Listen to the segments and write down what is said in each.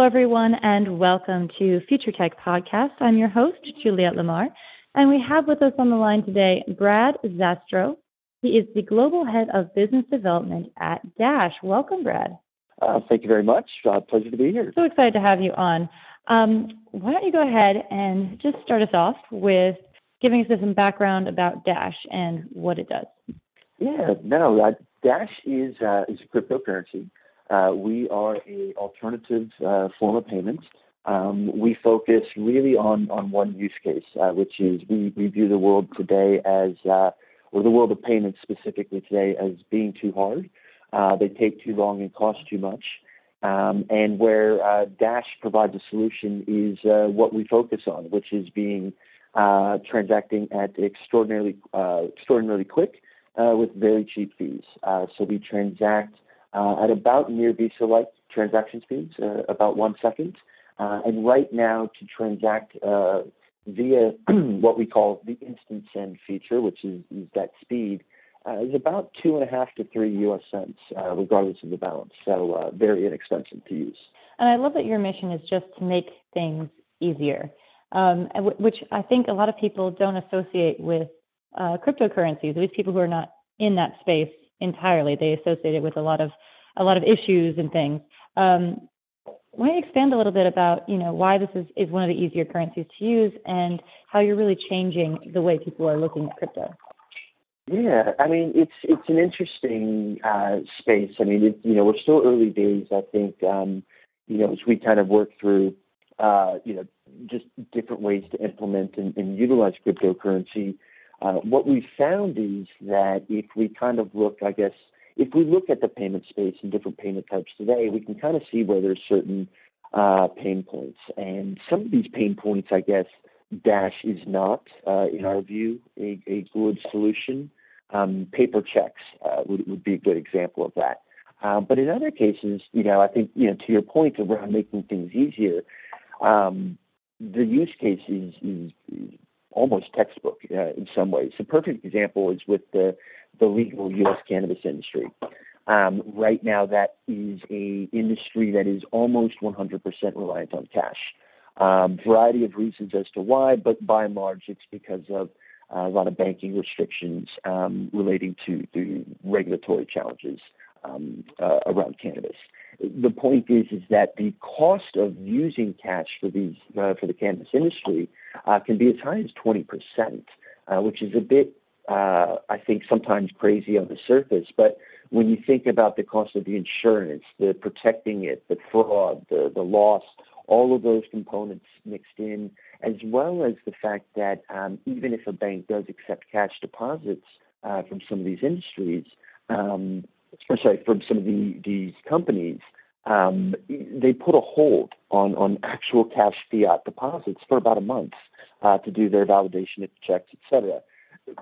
Hello, everyone, and welcome to Future Tech Podcast. I'm your host, Juliette Lamar, and we have with us on the line today Brad Zastrow. He is the Global Head of Business Development at Dash. Welcome, Brad. Uh, thank you very much. Uh, pleasure to be here. So excited to have you on. Um, why don't you go ahead and just start us off with giving us some background about Dash and what it does? Yeah, no, uh, Dash is uh, is a cryptocurrency uh, we are a alternative uh, form of payment. Um, we focus really on, on one use case, uh, which is we, we view the world today as, uh, or the world of payments specifically today, as being too hard. Uh, they take too long and cost too much. Um, and where uh, Dash provides a solution is what we focus on, which is being transacting at extraordinarily extraordinarily quick with very cheap fees. so we transact uh, at about near Visa-like transaction speeds, uh, about one second. Uh, and right now, to transact uh, via what we call the instant send feature, which is, is that speed, uh, is about two and a half to three U.S. cents, uh, regardless of the balance. So very inexpensive to use. And I love that your mission is just to make things easier, um, which I think a lot of people don't associate with cryptocurrencies. At least people who are not in that space entirely. They associate it with a lot of a lot of issues and things. Um, why don't you expand a little bit about you know why this is, is one of the easier currencies to use and how you're really changing the way people are looking at crypto? Yeah, I mean it's it's an interesting uh, space. I mean, it, you know, we're still early days. I think um, you know as we kind of work through uh, you know just different ways to implement and, and utilize cryptocurrency. Uh, what we found is that if we kind of look, I guess, if we look at the payment space and different payment types today, we can kind of see where there's certain uh, pain points. And some of these pain points, I guess, Dash is not, uh, in our view, a, a good solution. Um, paper checks uh, would, would be a good example of that. Uh, but in other cases, you know, I think, you know, to your point around making things easier, um, the use case is, is, is almost textbook uh, in some ways. A perfect example is with the, the legal U.S. cannabis industry. Um, right now, that is a industry that is almost 100% reliant on cash. Um, variety of reasons as to why, but by and large, it's because of uh, a lot of banking restrictions um, relating to the regulatory challenges um, uh, around cannabis. The point is, is that the cost of using cash for these uh, for the cannabis industry uh, can be as high as 20 percent, uh, which is a bit, uh, I think, sometimes crazy on the surface. But when you think about the cost of the insurance, the protecting it, the fraud, the the loss, all of those components mixed in, as well as the fact that um, even if a bank does accept cash deposits uh, from some of these industries, um, or sorry, from some of the, these companies, um, they put a hold on, on actual cash fiat deposits for about a month uh, to do their validation of checks, et cetera.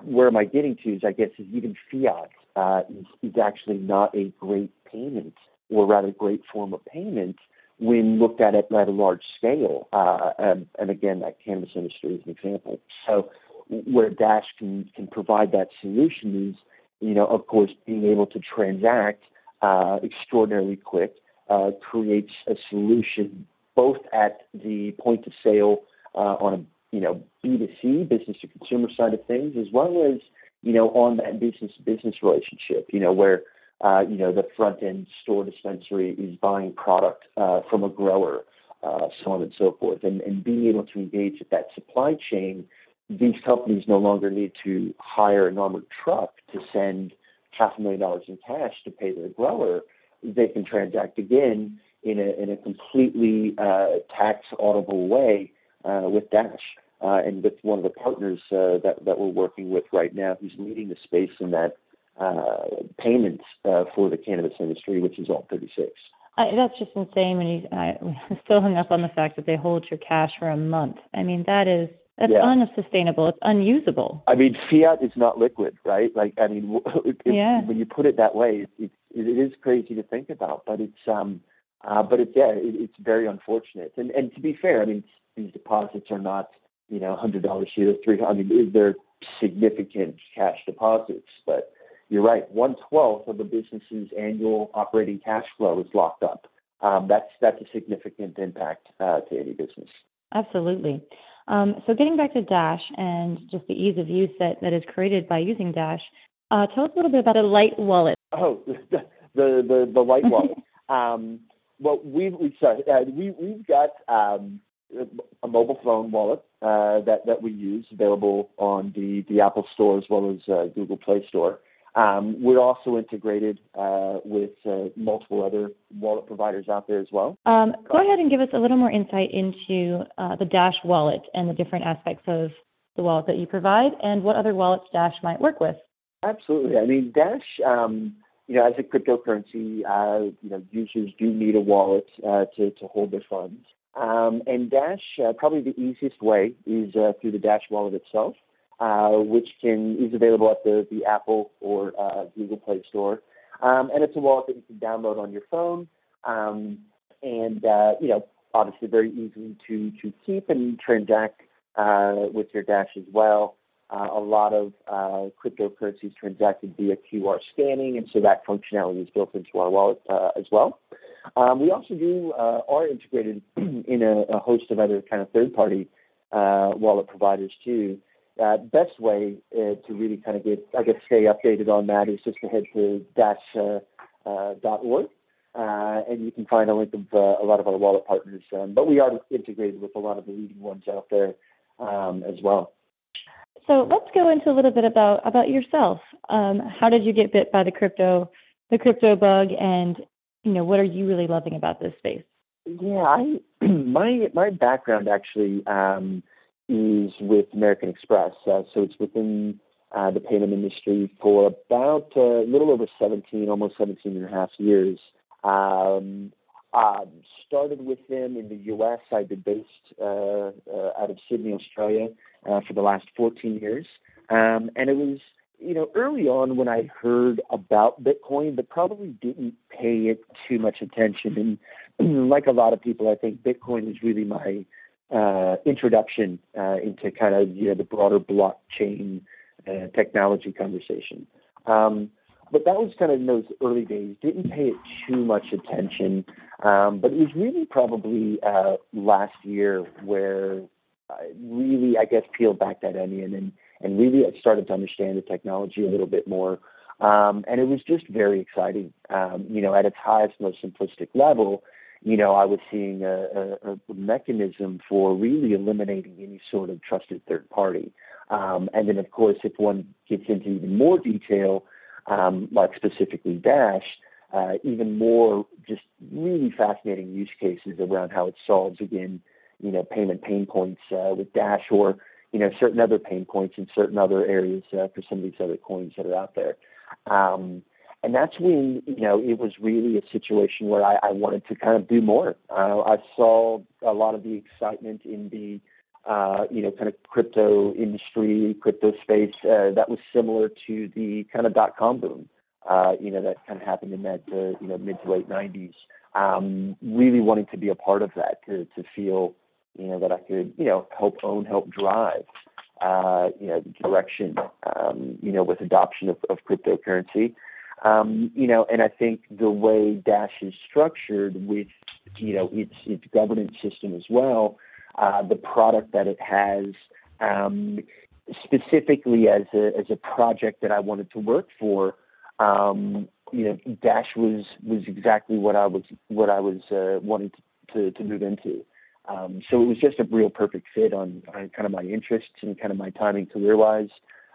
Where am I getting to is, I guess, is even fiat uh, is, is actually not a great payment, or rather, great form of payment when looked at it at a large scale. Uh, and, and again, that cannabis industry is an example. So, where Dash can can provide that solution is you know, of course, being able to transact uh, extraordinarily quick uh, creates a solution both at the point of sale uh, on a you know B2C business to consumer side of things, as well as you know on that business to business relationship. You know where uh, you know the front end store dispensary is buying product uh, from a grower, uh, so on and so forth, and, and being able to engage at that supply chain these companies no longer need to hire an armored truck to send half a million dollars in cash to pay their grower. They can transact again in a in a completely uh, tax audible way uh, with Dash uh, and with one of the partners uh, that that we're working with right now, who's leading the space in that uh, payments uh, for the cannabis industry, which is Alt36. I, that's just insane. When you I, still hung up on the fact that they hold your cash for a month. I mean, that is That's Yeah. unsustainable. It's unusable. I mean, fiat is not liquid, right? Like, I mean, it, Yeah. when you put it that way, it, it, it is crazy to think about. But it's, um, uh, but it's yeah, it, it's very unfortunate. And and to be fair, I mean, these deposits are not, you know, hundred dollars here, three hundred. I mean, they're significant cash deposits. But you're right, one twelfth of the business's annual operating cash flow is locked up. Um, that's that's a significant impact uh, to any business. Absolutely. Um, so getting back to Dash and just the ease of use that, that is created by using Dash, uh, tell us a little bit about the Light Wallet. Oh, the the the light wallet. um, well, we've we sorry, uh, we we've got um, a mobile phone wallet uh, that that we use available on the the Apple Store as well as uh, Google Play Store. Um, we're also integrated uh, with uh, multiple other wallet providers out there as well. Um, go ahead and give us a little more insight into uh, the Dash wallet and the different aspects of the wallet that you provide and what other wallets Dash might work with. Absolutely. I mean, Dash, um, you know, as a cryptocurrency, uh, you know, users do need a wallet uh, to to hold their funds. Um, and Dash, uh, probably the easiest way is uh, through the Dash wallet itself, uh, which can is available at the the Apple or uh, Google Play Store. Um, and it's a wallet that you can download on your phone, um, and uh, you know, obviously very easy to to keep and transact uh, with your Dash as well. Uh, a lot of uh, cryptocurrencies transacted via QR scanning, and so that functionality is built into our wallet as well. Um, we also do are integrated in a, a host of other kind of third-party uh, wallet providers too. Uh, best way uh, to really kind of get, I guess, stay updated on that is just to head to dash uh, uh, dot org, uh, and you can find a link of uh, a lot of our wallet partners. Um, but we are integrated with a lot of the leading ones out there um, as well. So let's go into a little bit about about yourself. Um, how did you get bit by the crypto the crypto bug, and you know what are you really loving about this space? Yeah, I my my background actually um, is with American Express, uh, so it's within uh, the payment industry for about uh, a little over 17, almost 17 and a half years. Um, uh, started with them in the U.S. I've been based uh, uh, out of Sydney, Australia, for the last 14 years, um, and it was you know early on when I heard about Bitcoin, but probably didn't pay it too much attention. And like a lot of people, I think Bitcoin is really my uh, introduction uh, into kind of you know the broader blockchain uh, technology conversation. Um, but that was kind of in those early days. Didn't pay it too much attention, um, but it was really probably uh, last year where I really, I guess, peeled back that onion and and really I started to understand the technology a little bit more. Um, and it was just very exciting. Um, you know, at its highest, most simplistic level, you know, I was seeing a, a, a mechanism for really eliminating any sort of trusted third party. Um, and then, of course, if one gets into even more detail, um, like specifically Dash, uh, even more just really fascinating use cases around how it solves, again, you know, payment pain points uh, with Dash or, you know, certain other pain points in certain other areas uh, for some of these other coins that are out there. Um, and that's when, you know, it was really a situation where I, I wanted to kind of do more. Uh, I saw a lot of the excitement in the, uh, you know, kind of crypto industry, crypto space uh, that was similar to the kind of dot com boom, uh, you know, that kind of happened in that, uh, you know, mid to late 90s. Um, really wanting to be a part of that, to, to feel, you know, that I could, you know, help own, help drive, uh, you know, direction, um, you know, with adoption of, of cryptocurrency. Um, you know, and I think the way Dash is structured with, you know, its its governance system as well, uh, the product that it has, um, specifically as a as a project that I wanted to work for, um, you know, Dash was was exactly what I was what I was uh, wanting to, to, to move into. Um, so it was just a real perfect fit on, on kind of my interests and kind of my timing career wise.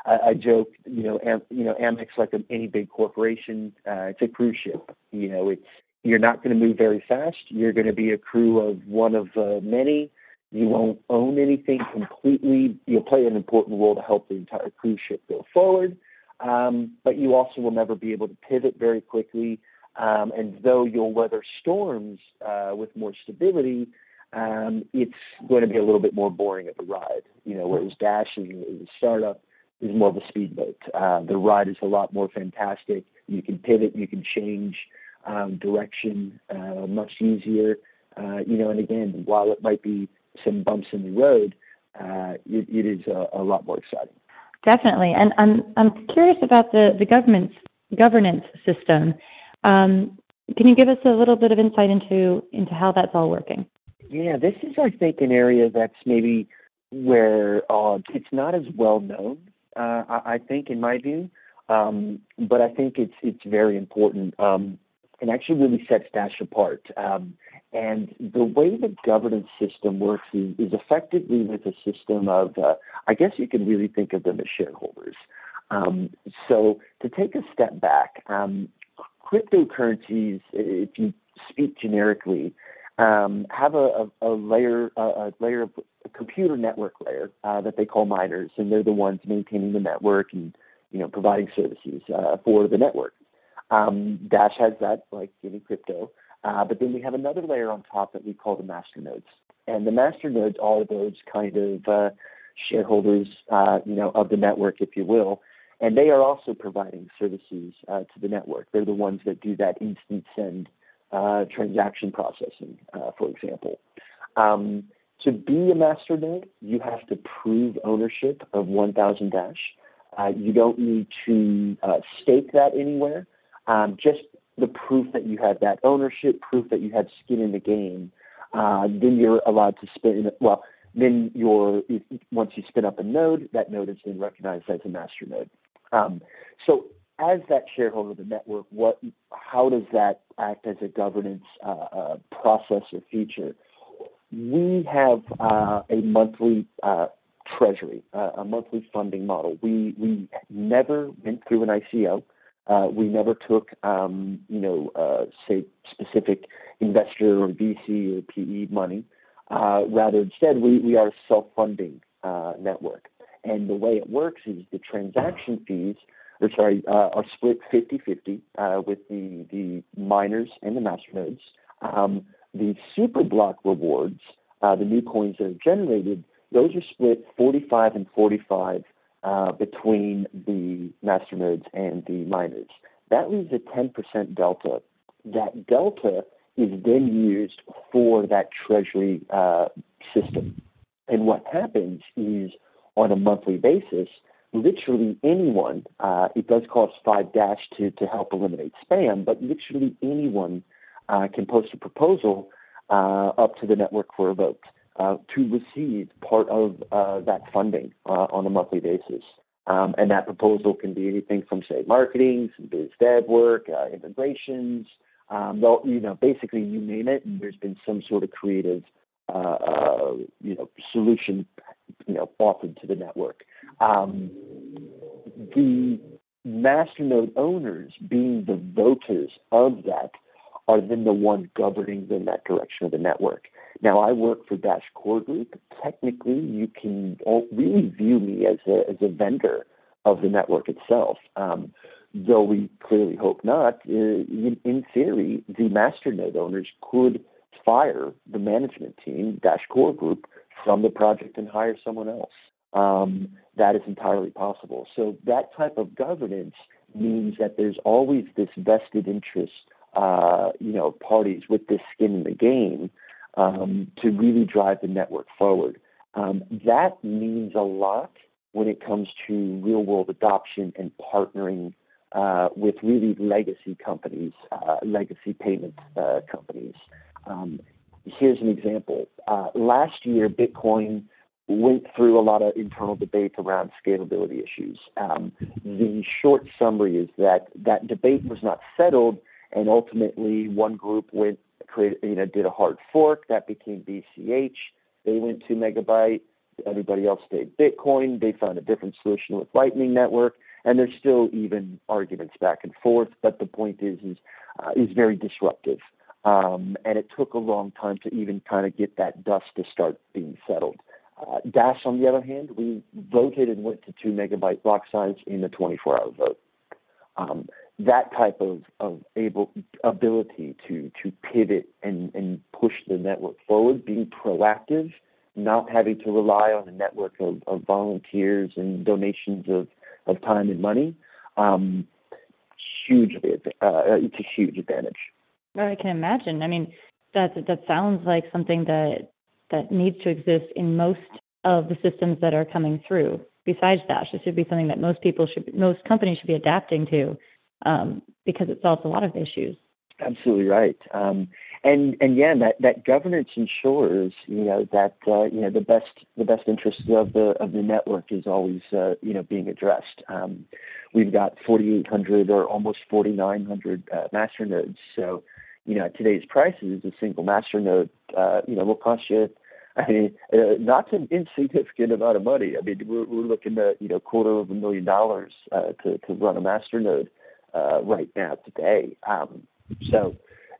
I, I joke, you know, Am, you know, Amex like a, any big corporation, uh, it's a cruise ship. You know, it's you're not going to move very fast. You're going to be a crew of one of uh, many. You won't own anything completely. You'll play an important role to help the entire cruise ship go forward. Um, but you also will never be able to pivot very quickly. Um, and though you'll weather storms uh, with more stability, um, it's going to be a little bit more boring of a ride. You know, whereas Dash is, is a startup is more of a speedboat. Uh, the ride is a lot more fantastic. You can pivot, you can change um, direction uh, much easier. Uh, you know, and again, while it might be some bumps in the road, uh, it, it is a, a lot more exciting. Definitely, and I'm I'm curious about the the government governance system. Um, can you give us a little bit of insight into into how that's all working? Yeah, this is I think an area that's maybe where uh, it's not as well known. Uh, I, I think, in my view, um, but I think it's it's very important um, and actually really sets Dash apart. Um, and the way the governance system works is, is effectively with a system of, uh, I guess you can really think of them as shareholders. Um, so to take a step back, um, cryptocurrencies, if you speak generically, um, have a, a, a layer, a, a, layer of a computer network layer uh, that they call miners, and they're the ones maintaining the network and you know providing services uh, for the network. Um, Dash has that, like any crypto. Uh, but then we have another layer on top that we call the master nodes. And the master nodes are those kind of uh, shareholders, uh, you know, of the network, if you will. And they are also providing services uh, to the network. They're the ones that do that instant send transaction processing, for example. Um, to be a master node, you have to prove ownership of 1000 Dash. Uh, you don't need to uh, stake that anywhere. Um, just the proof that you have that ownership, proof that you have skin in the game, uh, then you're allowed to spin. Well, then you're once you spin up a node, that node is then recognized as a master node. Um, so as that shareholder of the network, what, how does that act as a governance uh, uh, process or feature? We have uh, a monthly uh, treasury, uh, a monthly funding model. We we never went through an ICO. Uh, we never took, um, you know, uh, say specific investor or VC or PE money. Uh, rather, instead, we, we are a self-funding network. And the way it works is the transaction fees, or sorry, are split 50-50 uh, with the, the miners and the masternodes. Um, the super block rewards, the new coins that are generated, those are split 45 and 45 uh, between the masternodes and the miners. That leaves a 10% delta. That delta is then used for that treasury uh, system. And what happens is on a monthly basis, literally anyone, uh, it does cost five dash to, to help eliminate spam, but literally anyone uh, can post a proposal uh, up to the network for a vote uh, to receive part of uh, that funding uh, on a monthly basis. Um, and that proposal can be anything from, say, marketing, some biz dev work, uh, integrations, um, you know, basically you name it, and there's been some sort of creative, you know, solution, you know, offered to the network. Um, the masternode owners, being the voters of that, are then the one governing in that direction of the network. Now, I work for Dash Core Group. Technically, you can really view me as a, as a vendor of the network itself. Um, though we clearly hope not, uh, in, in, theory, the masternode owners could fire the management team, Dash Core Group, from the project and hire someone else. Um, that is entirely possible. So that type of governance means that there's always this vested interest, uh, you know, parties with this skin in the game um, to really drive the network forward. Um, that means a lot when it comes to real world adoption and partnering uh, with really legacy companies, uh, legacy payment uh, companies. Um, here's an example. Uh, last year, Bitcoin went through a lot of internal debate around scalability issues. Um, the short summary is that that debate was not settled, and ultimately, one group went created, you know, did a hard fork that became BCH. They went to megabyte. Everybody else stayed Bitcoin. They found a different solution with Lightning Network, and there's still even arguments back and forth. But the point is, is uh, is very disruptive, um, and it took a long time to even kind of get that dust to start being settled. Uh, Dash, on the other hand, we voted and went to two megabyte block size in the 24-hour vote. Um, that type of, of able ability to to pivot and, and push the network forward, being proactive, not having to rely on a network of, of volunteers and donations of, of time and money, um, hugely uh, it's a huge advantage. I can imagine. I mean, that that sounds like something that that needs to exist in most of the systems that are coming through. Besides Dash, this should be something that most people should, most companies should be adapting to, um, because it solves a lot of issues. Absolutely right. Um, and and yeah, that that governance ensures you know that uh, you know the best the best interests of the of the network is always uh, you know being addressed. Um, we've got 4,800 or almost 4,900 uh, master nodes. So you know at today's prices, a single master node uh, you know will cost you. I mean, uh, not an insignificant amount of money. I mean, we're, we're looking at you know quarter of a million dollars uh, to to run a master node uh, right now today. Um, so,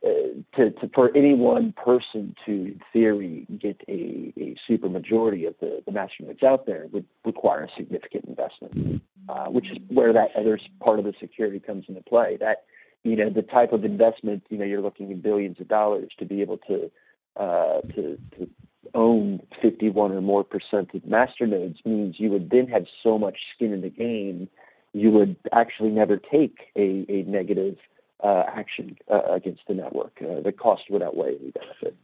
uh, to, to, for any one person to, in theory, get a, a super majority of the, the master nodes out there would require a significant investment, uh, which is where that other part of the security comes into play. That you know the type of investment you know you're looking in billions of dollars to be able to uh, to, to own 51 or more percent of master nodes means you would then have so much skin in the game you would actually never take a, a negative uh, action uh, against the network. Uh, the cost would outweigh the benefit.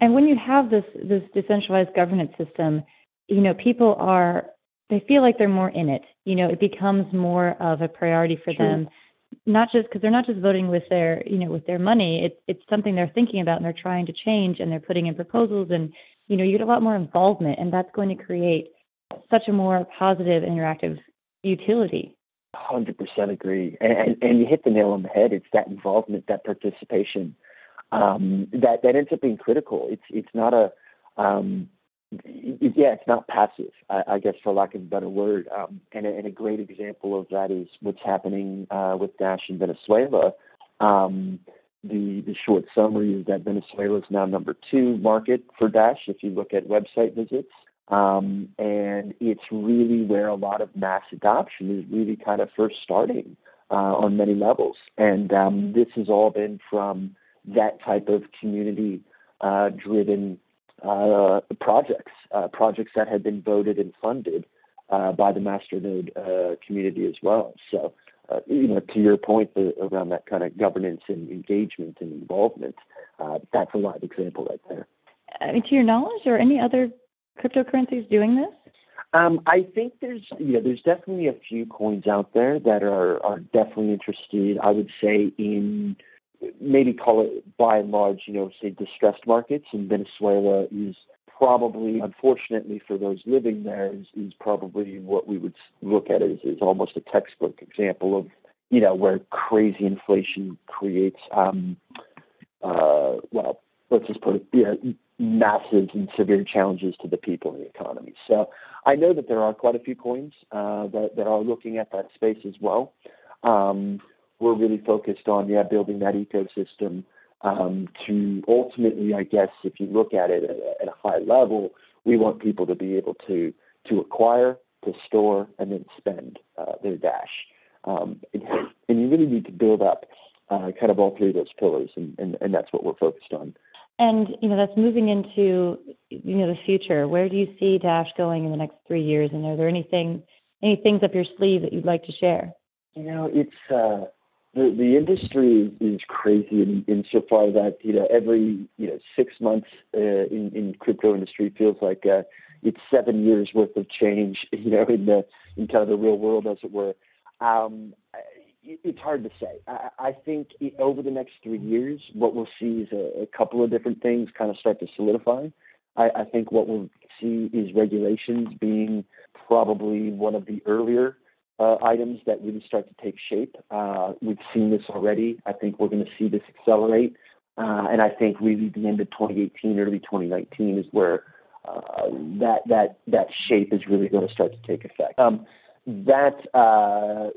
And when you have this this decentralized governance system, you know people are they feel like they're more in it. You know, it becomes more of a priority for sure. them, not just because they're not just voting with their you know with their money. It's it's something they're thinking about and they're trying to change and they're putting in proposals and you know you get a lot more involvement and that's going to create such a more positive interactive utility Hundred percent agree, and, and and you hit the nail on the head. It's that involvement, that participation, um, that that ends up being critical. It's it's not a, um, it, yeah, it's not passive. I, I guess for lack of a better word. Um, and, a, and a great example of that is what's happening uh, with Dash in Venezuela. Um, the the short summary is that Venezuela is now number two market for Dash. If you look at website visits, um, and it's really where a lot of mass adoption is really kind of first starting uh, on many levels. And um, this has all been from that type of community uh, driven uh, projects, uh, projects that have been voted and funded uh, by the Masternode uh, community as well. So, you know, to your point around that kind of governance and engagement and involvement, that's a live example right there. I mean, to your knowledge, or any other cryptocurrencies doing this? Um, I think there's yeah, there's definitely a few coins out there that are are definitely interested. I would say in maybe call it by and large, you know, say distressed markets. And Venezuela is probably, unfortunately for those living there, is, is probably what we would look at as, as almost a textbook example of you know where crazy inflation creates um, uh, well let's just put it, yeah, massive and severe challenges to the people and the economy. So I know that there are quite a few coins uh, that, that are looking at that space as well. Um, we're really focused on yeah building that ecosystem um, to ultimately, I guess, if you look at it at, at a high level, we want people to be able to to acquire, to store, and then spend uh, their dash. Um, and, and you really need to build up uh, kind of all three of those pillars, and, and, and that's what we're focused on. And you know that's moving into you know the future. Where do you see Dash going in the next three years? And are there anything any things up your sleeve that you'd like to share? You know, it's uh, the the industry is, crazy in insofar that you know every you know six months uh, in in crypto industry feels like uh, it's seven years worth of change. You know, in the in kind of the real world, as it were. Um, it's hard to say. I, I think over the next three years, what we'll see is a, a couple of different things kind of start to solidify. I, I think what we'll see is regulations being probably one of the earlier uh, items that really start to take shape. Uh, we've seen this already. I think we're going to see this accelerate. Uh, and I think really the end of 2018, early 2019 is where uh, that that that shape is really going to start to take effect. Um, that uh,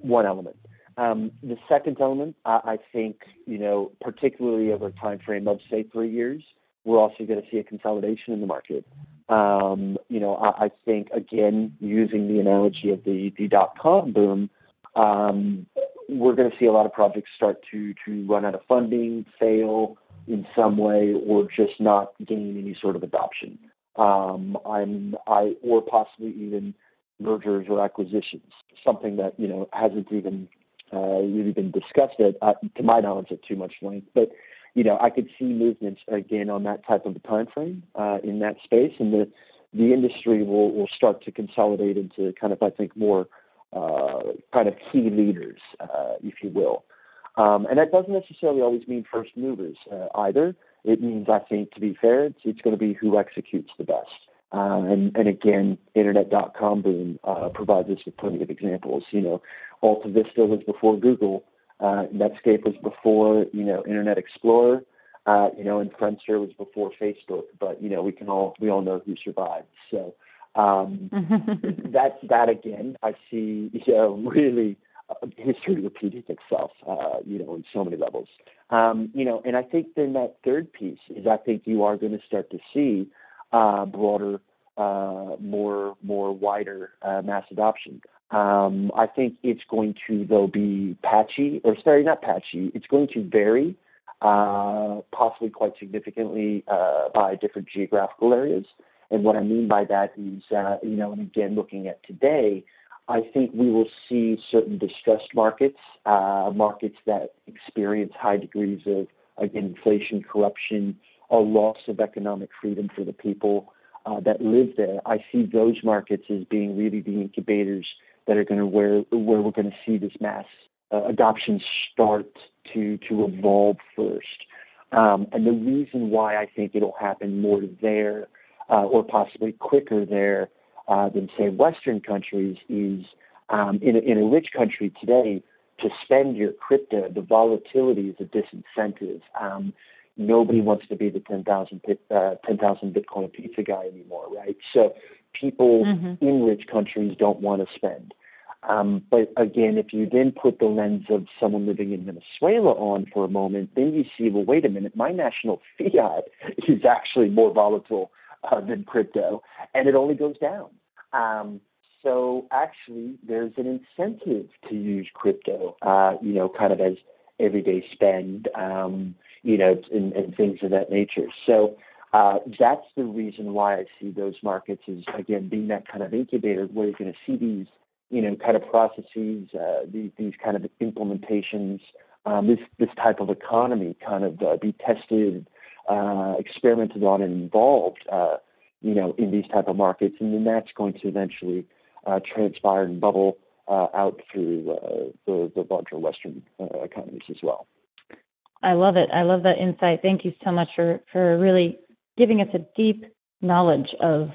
one element. Um, the second element, I, I think, you know, particularly over a time frame of say three years, we're also going to see a consolidation in the market. Um, you know, I, I think again, using the analogy of the the dot com boom, um, we're going to see a lot of projects start to to run out of funding, fail in some way, or just not gain any sort of adoption. Um, I'm I or possibly even mergers or acquisitions, something that you know hasn't even uh, really been discussed at, uh, to my knowledge at too much length. But you know, I could see movements again on that type of a time frame uh, in that space, and the the industry will will start to consolidate into kind of I think more uh, kind of key leaders, uh, if you will. Um, and that doesn't necessarily always mean first movers uh, either. It means, I think, to be fair, it's, it's going to be who executes the best. Uh, and, and again, internet.com boom uh, provides us with plenty of examples. You know, Alta Vista was before Google. Uh, Netscape was before, you know, Internet Explorer. Uh, you know, and Friendster was before Facebook. But you know, we can all we all know who survived. So um, that that again, I see, you know, really uh, history repeating itself. Uh, you know, in so many levels. Um, you know, and I think then that third piece is I think you are going to start to see uh, broader, uh, more more wider uh, mass adoption. Um, I think it's going to though be patchy, or sorry, not patchy. It's going to vary, uh, possibly quite significantly uh, by different geographical areas. And what I mean by that is, uh, you know, and again, looking at today, I think we will see certain distressed markets, markets that experience high degrees of, again, inflation, corruption, a loss of economic freedom for the people uh, that live there. I see those markets as being really the incubators that are going to where where we're going to see this mass uh, adoption start to to evolve first. Um, and the reason why I think it'll happen more there, uh, or possibly quicker there uh, than say Western countries, is um, in, a, in a rich country today to spend your crypto. The volatility is a disincentive. Um, nobody wants to be the 10,000 uh, 10, Bitcoin pizza guy anymore, right? So people mm-hmm. in rich countries don't want to spend. Um, but again, if you then put the lens of someone living in Venezuela on for a moment, then you see, well, wait a minute, my national fiat is actually more volatile uh, than crypto, and it only goes down. Um, so actually, there's an incentive to use crypto, uh, you know, kind of as everyday spend. Um, you know, and, and things of that nature. So uh, that's the reason why I see those markets as again being that kind of incubator where you're going to see these, you know, kind of processes, uh, these these kind of implementations, um, this this type of economy kind of uh, be tested, uh, experimented on, and involved, uh, you know, in these type of markets, and then that's going to eventually uh, transpire and bubble uh, out through the, the larger Western economies as well. I love it. I love that insight. Thank you so much for for really giving us a deep knowledge of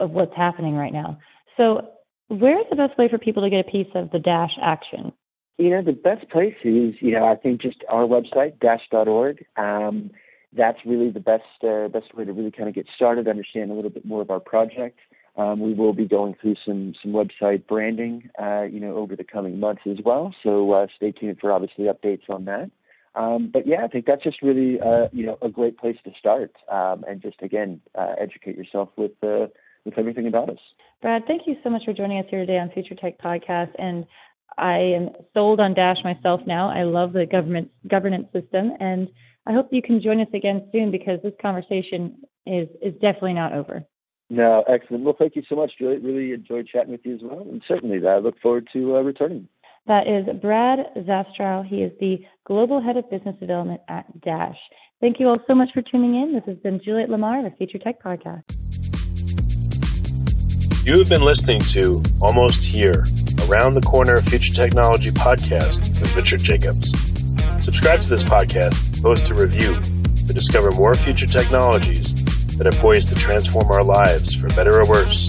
of what's happening right now. So, where is the best way for people to get a piece of the Dash action? You know, the best place is you know I think just our website dash.org. Um, that's really the best uh, best way to really kind of get started, understand a little bit more of our project. Um, we will be going through some some website branding, uh, you know, over the coming months as well. So uh, stay tuned for obviously updates on that. Um, but yeah, I think that's just really uh, you know a great place to start, um, and just again uh, educate yourself with uh, with everything about us. Brad, thank you so much for joining us here today on Future Tech Podcast, and I am sold on Dash myself now. I love the government governance system, and I hope you can join us again soon because this conversation is is definitely not over. No, excellent. Well, thank you so much, Juliet. Really enjoyed chatting with you as well, and certainly I look forward to uh, returning. That is Brad Zastrow. He is the Global Head of Business Development at Dash. Thank you all so much for tuning in. This has been Juliet Lamar, the Future Tech Podcast. You have been listening to Almost Here, Around the Corner Future Technology podcast with Richard Jacobs. Subscribe to this podcast, post a review to discover more future technologies that are poised to transform our lives for better or worse,